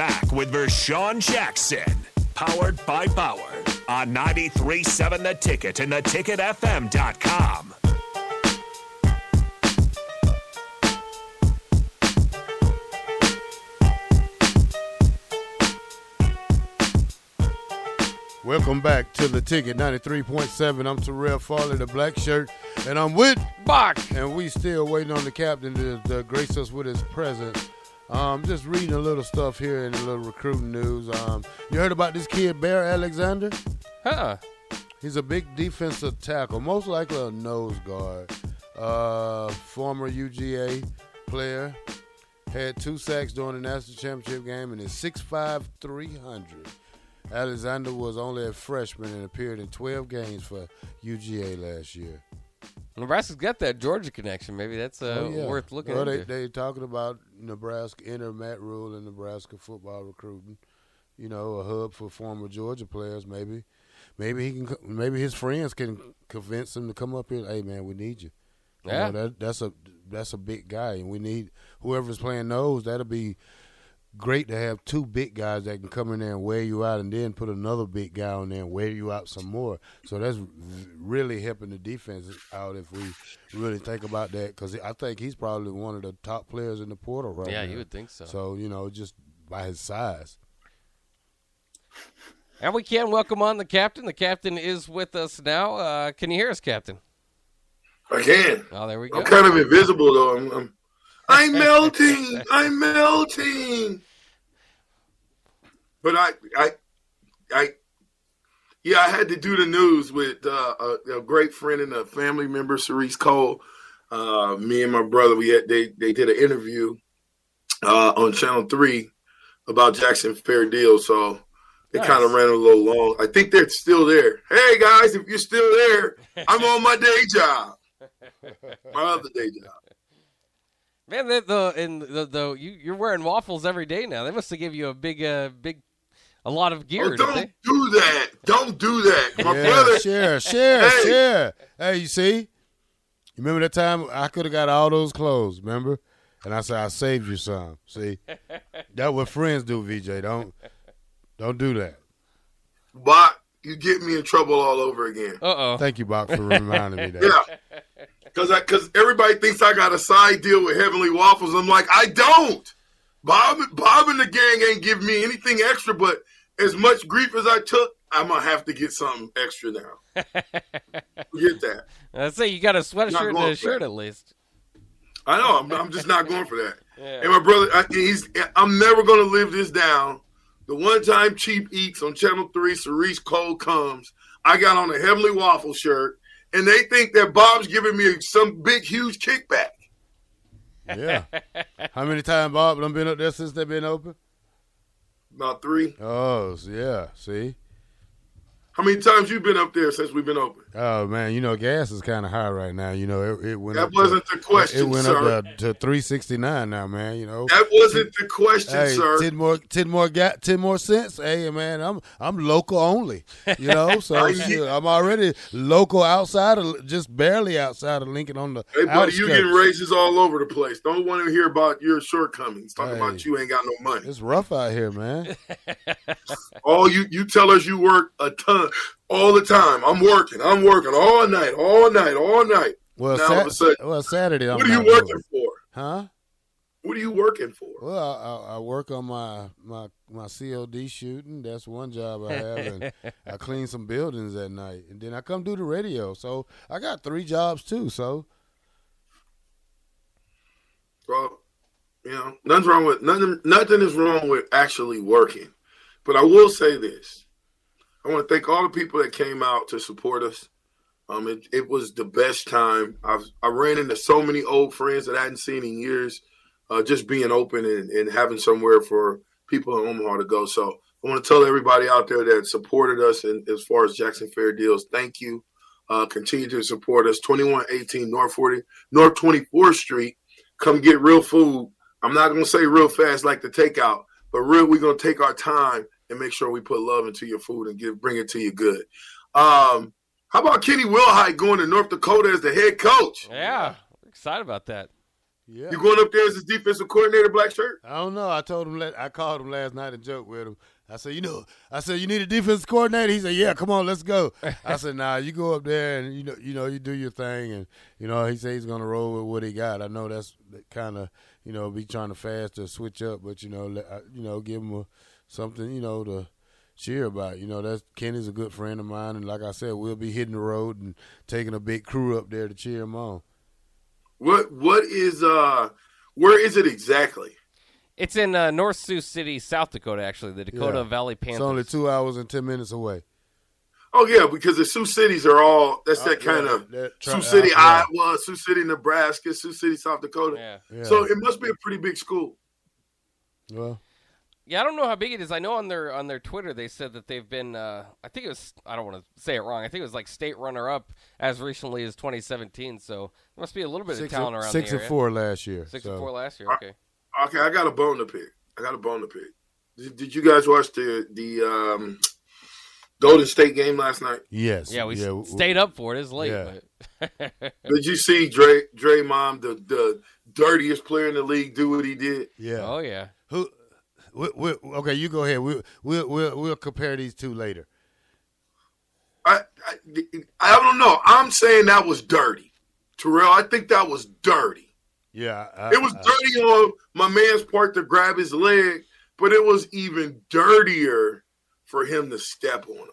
back with Vershawn Jackson. Powered by Bauer on 93.7 The Ticket and theticketfm.com. Welcome back to the ticket 93.7. I'm Terrell Farley, the black shirt, and I'm with Bach. And we still waiting on the captain to, to grace us with his presence. Um, just reading a little stuff here in a little recruiting news. Um, you heard about this kid, Bear Alexander? Huh. He's a big defensive tackle, most likely a nose guard. Uh, former UGA player. Had two sacks during the national championship game and is 6'5", 300. Alexander was only a freshman and appeared in 12 games for UGA last year. Nebraska's got that Georgia connection. Maybe that's uh, Oh, yeah. worth looking at. well. They they talking about Nebraska enter Matt Rhule in Nebraska football recruiting. You know, a hub for former Georgia players. Maybe, maybe he can. Maybe his friends can convince him to come up here. Hey, man, we need you. You Yeah. know, that that's a that's a big guy, and we need whoever's playing those. That'll be great to have two big guys that can come in there and wear you out, and then put another big guy on there and wear you out some more. So that's really helping the defense out if we really think about that. Because I think he's probably one of the top players in the portal right yeah, now. Yeah, you would think so. So you know, just by his size. And we can welcome on the captain. The captain is with us now. Uh, can you hear us, Captain? I can. Oh, there we go. I'm kind of invisible though. I'm, I'm, I'm melting. I'm melting. But I, I, I, yeah, I had to do the news with uh, a, a great friend and a family member, Cerise Cole. Uh, me and my brother, we had they they did an interview uh, on Channel Three about Jackson Fair Deal. So it Nice. kind of ran a little long. I think they're still there. Hey guys, if you're still there, I'm on my day job, my other day job. Man, the the and the, the you you're wearing waffles every day now. They must have give you a big uh big a lot of gear, Oh, don't they? do that. Don't do that. My yeah, brother. share, share, Hey. share. Hey, you see? You remember that time I could have got all those clothes, remember? And I said I saved you some. See? That what friends do, VJ. Don't don't do that. Bot, you get me in trouble all over again. Uh oh. Thank you, Box, for reminding me that. Yeah. Because because everybody thinks I got a side deal with Heavenly Waffles. I'm like, I don't. Bob, Bob and the gang ain't give me anything extra, but as much grief as I took, I'm to have to get something extra now. Forget that. I'd say you got a sweatshirt and a shirt at least. I know. I'm, I'm just not going for that. Yeah. And my brother, I, he's. I'm never going to live this down. The one time Cheap Eats on Channel 3, Cerise Cole comes, I got on a Heavenly Waffle shirt, and they think that Bob's giving me some big, huge kickback. Yeah. How many times Bob done been up there since they've been open? About three. Oh, yeah. See? How many times you've been up there since we've been open? Oh man, you know gas is kind of high right now. You know it, it went. That up wasn't to, the question, It went sir. up to, to three sixty nine now, man. You know. That wasn't the question, Hey, sir. ten more, ten more, ga- ten more cents. Hey, man, I'm I'm local only. You know, so you, I'm already local outside of, just barely outside of Lincoln on the Hey, buddy, you getting raises all over the place. Don't want to hear about your shortcomings. Talking Hey. about you ain't got no money. It's rough out here, man. All you you tell us you work a ton all the time. I'm working. I'm working all night, all night, all night. Well, Now, Sat- sudden- well, Saturday. I'm what are you working for? Huh? What are you working for? Well, I, I, I work on my, my my COD shooting. That's one job I have, and I clean some buildings at night, and then I come do the radio. So I got three jobs too. So Well, you know, nothing's wrong with nothing. Nothing is wrong with actually working. But I will say this: I want to thank all the people that came out to support us. Um, it, it was the best time. I've I ran into so many old friends that I hadn't seen in years. Uh, just being open and, and having somewhere for people in Omaha to go. So I want to tell everybody out there that supported us and as far as Jackson Fair deals, thank you. Uh, continue to support us. 2118 North 40 North 24th Street. Come get real food. I'm not gonna say real fast like the takeout, but real we're gonna take our time and make sure we put love into your food and give bring it to you good. Um, how about Kenny Wilhite going to North Dakota as the head coach? Yeah, excited about that. Yeah. You going up there as his defensive coordinator, black shirt? I don't know. I told him. I called him last night and joked with him. I said, you know, I said you need a defensive coordinator. He said, yeah, come on, let's go. I said, nah, you go up there and you know, you know, you do your thing, and you know, he said he's gonna roll with what he got. I know that's kind of, you know, be trying to fast to switch up, but you know, let, you know, give him a, something, you know, to cheer about. You know, that's Kenny's a good friend of mine, and like I said, we'll be hitting the road and taking a big crew up there to cheer him on. What what is uh where is it exactly? It's in uh, North Sioux City, South Dakota. Actually, the Dakota Yeah. Valley Panthers. It's only two hours and ten minutes away. Oh yeah, because the Sioux cities are all that's that Uh, kind yeah, of that Sioux City, uh, Iowa, Sioux City, Nebraska, Sioux City, South Dakota. Yeah. yeah. So it must be a pretty big school. well, Yeah, I don't know how big it is. I know on their on their Twitter they said that they've been. Uh, I think it was. I don't want to say it wrong. I think it was like state runner up as recently as 2017. So there must be a little bit six, of talent and, around six the and four last year. Six so. and four last year. Okay. Okay, I got a bone to pick. I got a bone to pick. Did, did you guys watch the the um, Golden State game last night? Yes. Yeah, we s- w- stayed up for it. It's late, Yeah. but Did you see Dre Draymond, the the dirtiest player in the league, do what he did? Yeah. oh yeah. Who? We, we, okay, you go ahead. We'll, we'll we'll we'll compare these two later. I, I I don't know. I'm saying that was dirty, Terrell. I think that was dirty. Yeah. I, It was dirty on my man's part to grab his leg, but it was even dirtier for him to step on him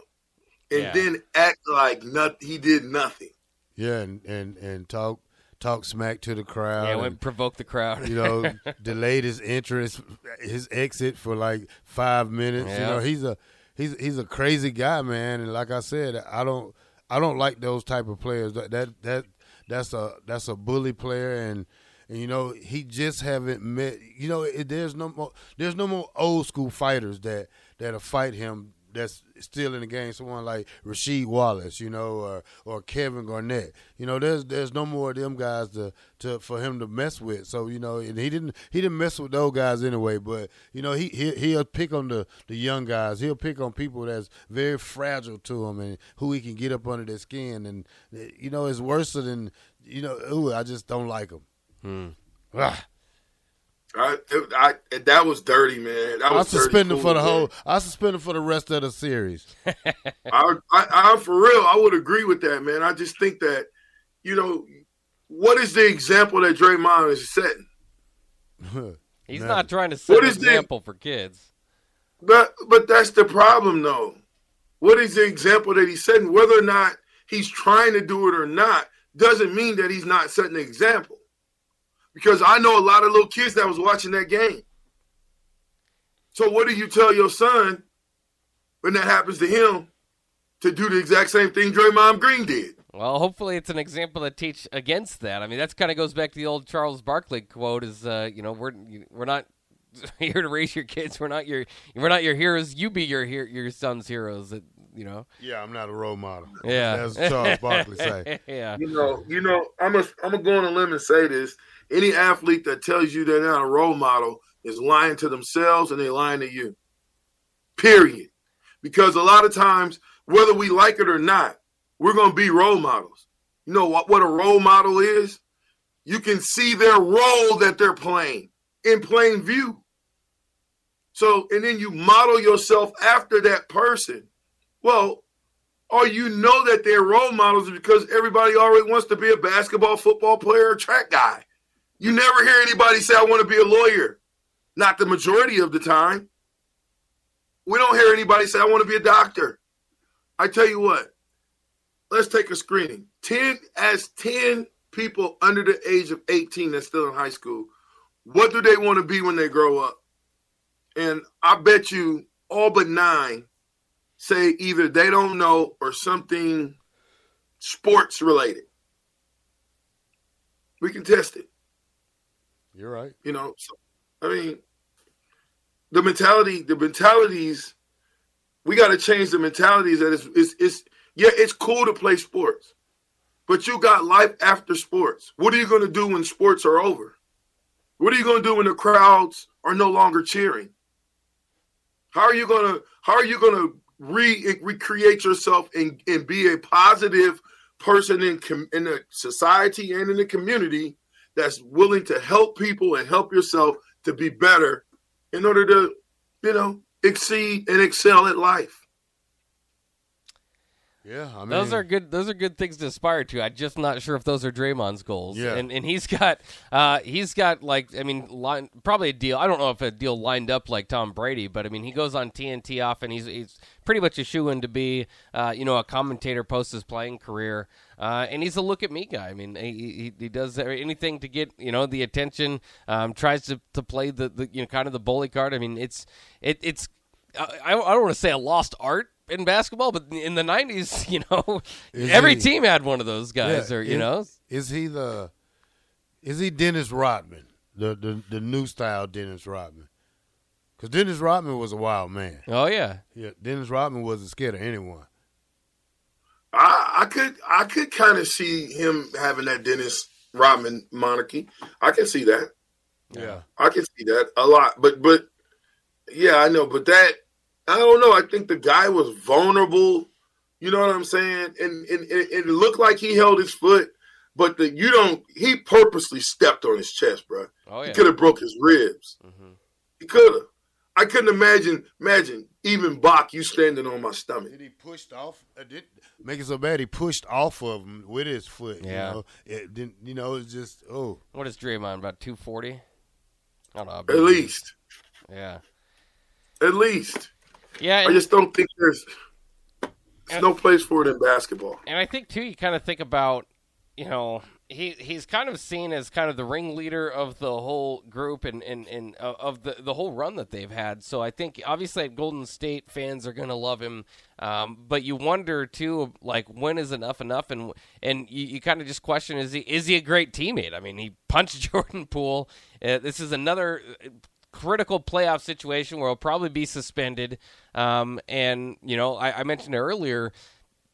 and Yeah. then act like not, he did nothing. yeah, and, and and talk talk smack to the crowd. Yeah, and, provoke the crowd. you know, delayed his entrance, his exit for like five minutes. You know, he's a he's he's a crazy guy, man. And like I said, I don't I don't like those type of players. That that, that that's a that's a bully player, and and you know he just haven't met. You know, it, there's no more there's no more old school fighters that that'll fight him. That's still in the game. Someone like Rasheed Wallace, you know, or or Kevin Garnett. You know, there's there's no more of them guys to, to for him to mess with. So you know, and he didn't he didn't mess with those guys anyway. But you know, he, he he'll pick on the the young guys. He'll pick on people that's very fragile to him and who he can get up under their skin. And you know, it's worse than you know. Ooh, I just don't like him. Ah. I, I, that was dirty, man. That I was dirty suspend cool, for the man. whole. I suspended for the rest of the series. I, I, I, for real, I would agree with that, man. I just think that, you know, what is the example that Draymond is setting? He's No. not trying to set What an is the- example for kids. But, but that's the problem, though. What is the example that he's setting? Whether or not he's trying to do it or not doesn't mean that he's not setting an example. Because I know a lot of little kids that was watching that game. So what do you tell your son when that happens to him to do the exact same thing Draymond Green did? Well, hopefully it's an example that teach against that. I mean, that's kind of goes back to the old Charles Barkley quote: "Is uh, you know we're we're not here to raise your kids. We're not your we're not your heroes. You be your your son's heroes." That you know. Yeah, I'm not a role model. Yeah, that's what Charles Barkley say. yeah. You know, you know, I'm a, I'm gonna go on a limb and say this: any athlete that tells you they're not a role model is lying to themselves and they're lying to you. Period. Because a lot of times, whether we like it or not, we're gonna be role models. You know what? What a role model is? You can see their role that they're playing in plain view. So, and then you model yourself after that person. Well, or you know that they're role models because everybody already wants to be a basketball, football player, or track guy. You never hear anybody say, I want to be a lawyer. Not the majority of the time. We don't hear anybody say, I want to be a doctor. I tell you what, let's take a screening. 10 as 10 people under the age of 18 that's still in high school, what do they want to be when they grow up? And I bet you all but nine say either they don't know or something sports related. We can test it. You're right. You know, so, I mean, the mentality, the mentalities, we got to change the mentalities that it's, it's, it's, yeah, it's cool to play sports, but you got life after sports. What are you going to do when sports are over? What are you going to do when the crowds are no longer cheering? How are you going to, how are you going to re- recreate yourself and, and be a positive person in, com- in the society and in the community that's willing to help people and help yourself to be better in order to, you know, exceed and excel at life. Yeah, I mean, those are good. Those are good things to aspire to. I'm just not sure if those are Draymond's goals. Yeah. and and he's got, uh, he's got like, I mean, line, probably a deal. I don't know if a deal lined up like Tom Brady, but I mean, he goes on TNT often. He's he's pretty much a shoe in to be, uh, you know, a commentator post his playing career. Uh, and he's a look at me guy. I mean, he, he, he does anything to get you know the attention. Um, tries to, to play the, the you know kind of the bully card. I mean, it's it, it's I, I don't want to say a lost art in basketball, but in the '90s, you know, Is every he- team had one of those guys, Yeah, or you is- know, is he the is he Dennis Rodman, the the, the new style Dennis Rodman? Because Dennis Rodman was a wild man. oh yeah, Yeah, Dennis Rodman wasn't scared of anyone. I, I could I could kind of see him having that Dennis Rodman monarchy. I can see that. Yeah, I can see that a lot. But but yeah, I know. But that I don't know. I think the guy was vulnerable. You know what I'm saying? And and, and it looked like he held his foot, but the you don't. He purposely stepped on his chest, bro. oh yeah. He could have broke his ribs. Mm-hmm. He could have. I couldn't imagine. Imagine even Bach, you standing on my stomach. Did he pushed off? Uh, did make it so bad? He pushed off of him with his foot. Yeah. You know, it didn't. You know, it's just oh. What is Draymond about 240? I don't know. At least, yeah, at least. Yeah. I just don't think there's. There's no place for it in basketball. and I think too, you kind of think about, you know, he he's kind of seen as kind of the ringleader of the whole group and and, and uh, of the the whole run that they've had. So I think obviously at Golden State fans are going to love him, um, but you wonder too, like when is enough enough, and and you, you kind of just question is he is he a great teammate? I mean, he punched Jordan Poole. Uh, this is another. Critical playoff situation where he'll probably be suspended, um, and you know I, I mentioned earlier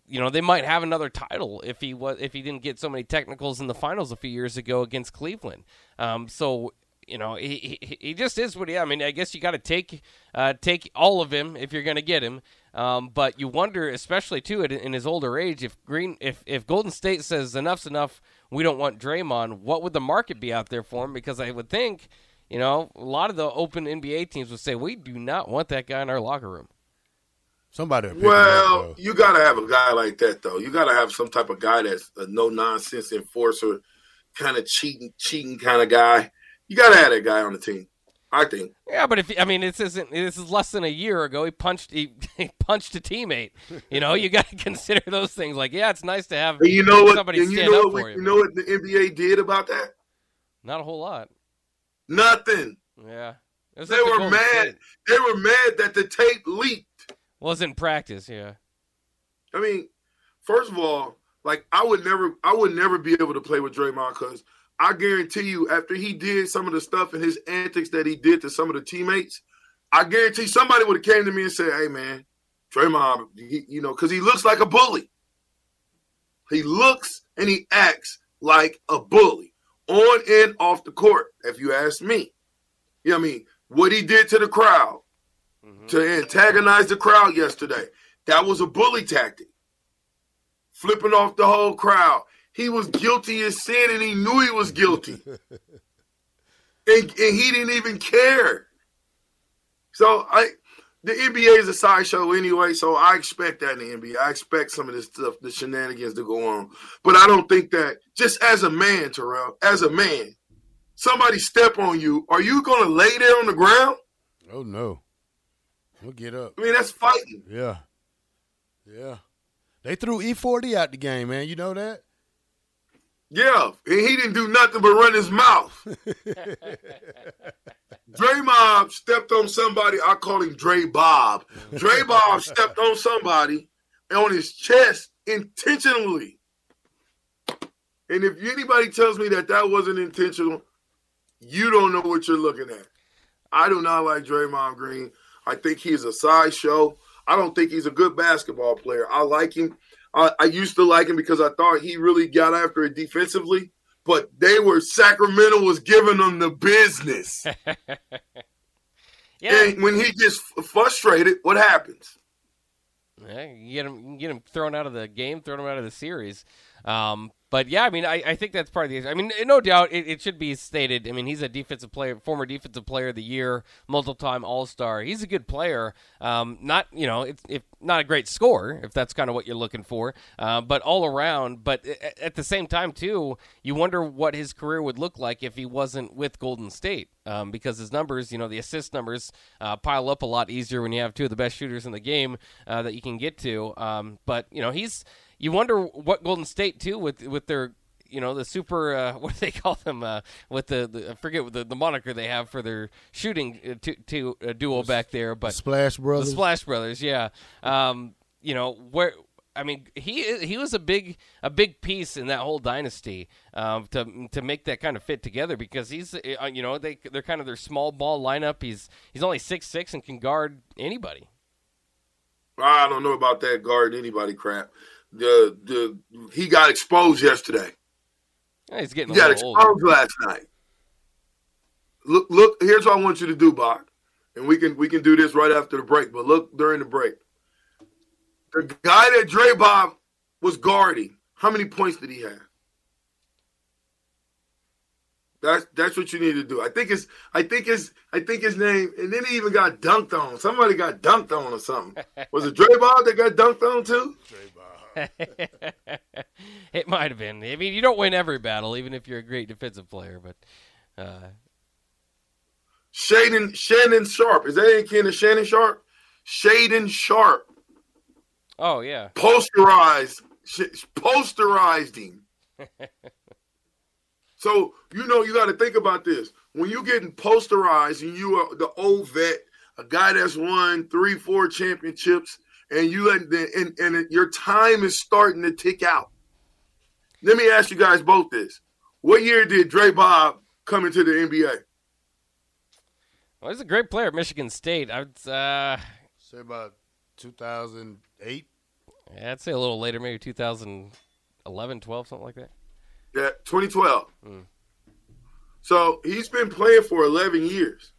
you know they might have another title if he was if he didn't get so many technicals in the finals a few years ago against Cleveland. Um, so you know he, he he just is what he. I mean, I guess you got to take uh, take all of him if you're going to get him. Um, but you wonder, especially too in his older age, if Green if if Golden State says enough's enough, we don't want Draymond. What would the market be out there for him? Because I would think. You know, a lot of the open NBA teams would say we do not want that guy in our locker room. Somebody. will pick him Well, up, you got to have a guy like that, though. You got to have some type of guy that's a no nonsense enforcer, kind of cheating, cheating kind of guy. You got to have that guy on the team. I think. Yeah, but if I mean, this isn't. This is less than a year ago. He punched. He, he punched a teammate. You know, you got to consider those things. Like, yeah, it's nice to have And you know what? somebody you stand know up what? for we- you. you know what the NBA did about that? Not a whole lot. Nothing. Yeah, They like the were mad. State. They were mad that the tape leaked. Was in practice. Yeah. I mean, first of all, like I would never, I would never be able to play with Draymond because I guarantee you, after he did some of the stuff and his antics that he did to some of the teammates, I guarantee somebody would have came to me and said, "Hey, man, Draymond, he, you know, because he looks like a bully. He looks and he acts like a bully on and off the court. If you ask me, you know what I mean? What he did to the crowd Mhm. to antagonize the crowd yesterday. That was a bully tactic. Flipping off the whole crowd. He was guilty as sin and he knew he was guilty. and, and he didn't even care. So I the NBA is a sideshow anyway, so I expect that in the NBA. I expect some of this stuff, the shenanigans to go on. But I don't think that just as a man, Terrell, as a man, somebody step on you, are you gonna lay there on the ground? Oh no. We'll get up. I mean, that's fighting. Yeah. Yeah. They threw E forty out the game, man. You know that? Yeah, and he didn't do nothing but run his mouth. Draymond stepped on somebody. I call him Dre Bob. Dre Bob stepped on somebody on his chest intentionally. And if anybody tells me that that wasn't intentional, you don't know what you're looking at. I do not like Draymond Green. I think he's a sideshow. I don't think he's a good basketball player. I like him. I, I used to like him because I thought he really got after it defensively, but they were Sacramento was giving them the business. Yeah. And when he gets frustrated, what happens? Yeah, you get him, you get him thrown out of the game, thrown him out of the series. Um, but yeah, I mean, I, I think that's part of the. Issue. I mean, no doubt, it, it should be stated. I mean, he's a defensive player, former defensive player of the year, multiple-time All-Star. He's a good player. Um, not you know, it's if not a great scorer, if that's kind of what you're looking for, uh, but all around. But at, at the same time, too, you wonder what his career would look like if he wasn't with Golden State. Um, because his numbers, you know, the assist numbers uh, pile up a lot easier when you have two of the best shooters in the game uh, that you can get to. Um, but you know, he's you wonder what Golden State too with with their you know the super uh, what do they call them uh, with the, the I forget the, the moniker they have for their shooting uh, to, to uh, duo back there, but Splash Brothers. the Splash Brothers, yeah. Um, you know where. I mean, he he was a big a big piece in that whole dynasty um, to to make that kind of fit together because he's uh, you know they they're kind of their small ball lineup. He's he's only six six and can guard anybody. I don't know about that guard anybody crap. The the he got exposed yesterday. He's getting He got exposed older. last night. Look, look. Here's what I want you to do, Bach, and we can we can do this right after the break. But look during the break. The guy that Dre Bob was guarding, how many points did he have? That's that's what you need to do. I think it's I think his I think his name, and then he even got dunked on. Somebody got dunked on or something. Was it Dre Bob that got dunked on too? it might have been. I mean, you don't win every battle, even if you're a great defensive player. But uh, Shaedon Shannon Sharpe. Is that any kin of Shannon Sharpe? Shaedon Sharpe oh yeah, posterized posterized him. so you know you got to think about this when you're getting posterized and you are the old vet, a guy that's won three, four championships, and you and and, and your time is starting to tick out. Let me ask you guys both this: What year did Dre Bob come into the NBA? well, he's a great player at Michigan State. I'd uh, Say about 2008. yeah, I'd say a little later, maybe 2011, 12, something like that. Yeah, 2012. So he's been playing for 11 years.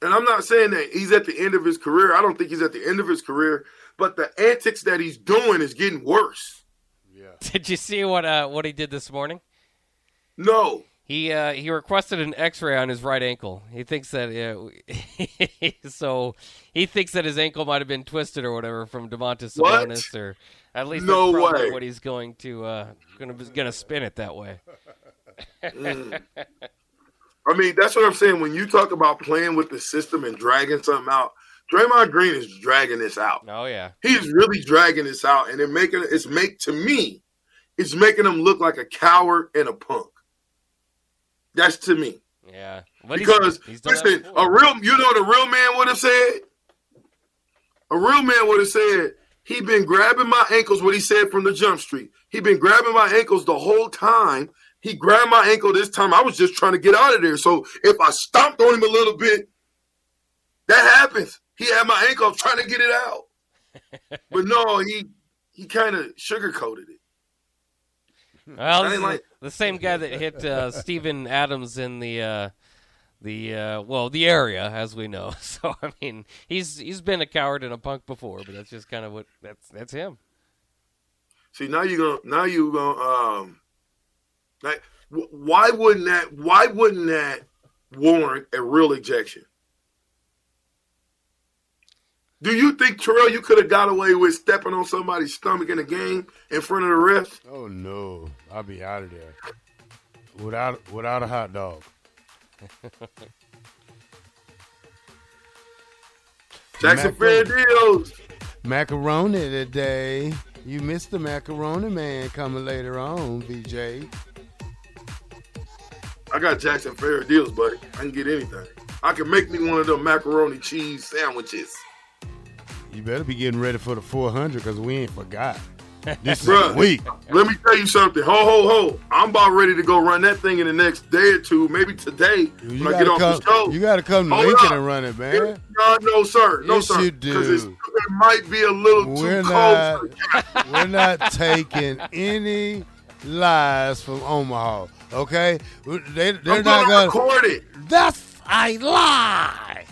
And I'm not saying that he's at the end of his career. I don't think he's at the end of his career, but the antics that he's doing is getting worse. Yeah. Did you see what uh, what he did this morning? No. He uh, he requested an X-ray on his right ankle. He thinks that uh, so he thinks that his ankle might have been twisted or whatever from Domantas What? Sabonis, or at least No way. what he's going to uh, gonna gonna spin it that way. I mean, that's what I'm saying. When you talk about playing with the system and dragging something out, Draymond Green is dragging this out. Oh yeah, He's really dragging this out, and it making it's make to me, it's making him look like a coward and a punk. That's to me. yeah. He's- Because he's that listen, a real you know what a real man would have said? A real man would have said, he been grabbing my ankles, what he said from the jump street. he'd been grabbing my ankles the whole time. He grabbed my ankle this time. I was just trying to get out of there. So if I stomped on him a little bit, that happens. He had my ankle, I was trying to get it out. but no, he he kind of sugarcoated it. Well, I this didn't is like- the same guy that hit uh, Steven Adams in the uh, the uh, well the area, as we know. So I mean, he's he's been a coward and a punk before, but that's just kind of what that's that's him. See, now you're gonna now you're gonna um, like wh- why wouldn't that why wouldn't that warrant a real ejection? Do you think Terrell you could have got away with stepping on somebody's stomach in a game in front of the refs? Oh no, I'll be out of there without without a hot dog. Jackson deals. Macaroni today. You missed the macaroni man coming later on, VJ. I got Jackson Fair deals, buddy. I can get anything. I can make me one of them macaroni cheese sandwiches. You better be getting ready for the 400 because we ain't forgot. This is Bruh. the week. Let me tell you something. Ho, ho, ho. I'm about ready to go run that thing in the next day or two, maybe today You when I get off come. the show. You gotta come to Hold Lincoln up. and run it, man. No, no, sir. No, Yes, sir. you Because do. it might be a little too We're cold. not. cat. We're not taking any lies from Omaha. Okay, they, they're I'm not gonna gonna. record it. That's a lie.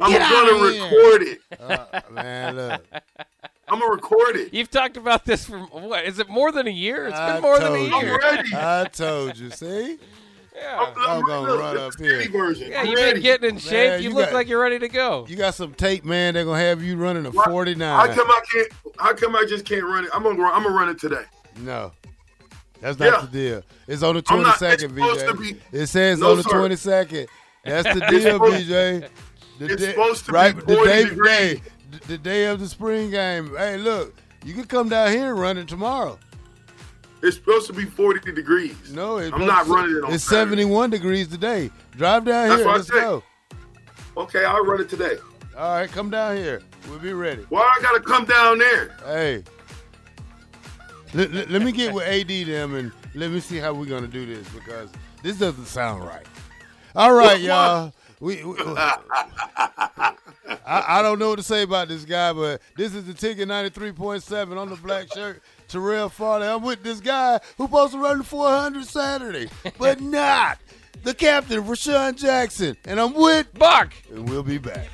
I'm Get gonna outta here. record it. Uh, man, look. I'm I'm gonna record it. You've talked about this for what? Is it more than a year? It's I been more than a told I'm you. year. ready. I told you. See, Yeah. I'm gonna run the up here. Version. Yeah, I'm you've ready. been getting in shape. Man, you, you look like you're ready to go. you got some tape, man. They're gonna have you running a 49. How come I can't? How come I just can't run it? I'm gonna. run- I'm gonna run it today. No. That's not Yeah. the deal. It's on the I'm not- 22nd, it's supposed VJ. to be- it says No, on the sir. 22nd. That's the deal, VJ. The it's day- supposed to be the 40 day, day, the, day of the spring game. Hey, look, you can come down here and run it tomorrow. It's supposed to be 40 degrees. No, it's I'm not running it on It's Saturday. 71 degrees today. Drive down That's here. Let's go. Okay, I'll run it today. All right, come down here. We'll be ready. Why I gotta come down there? Hey. Let, let, let me get with AD them and let me see how we're gonna do this because this doesn't sound right. All right, y'all. We, we- I, I don't know what to say about this guy, but this is the ticket 93.7 on the black shirt. Terrell Farley. I'm with this guy who supposed to run the 400 Saturday, but not. The captain, Vershawn Jackson. And I'm with Buck. and we'll be back.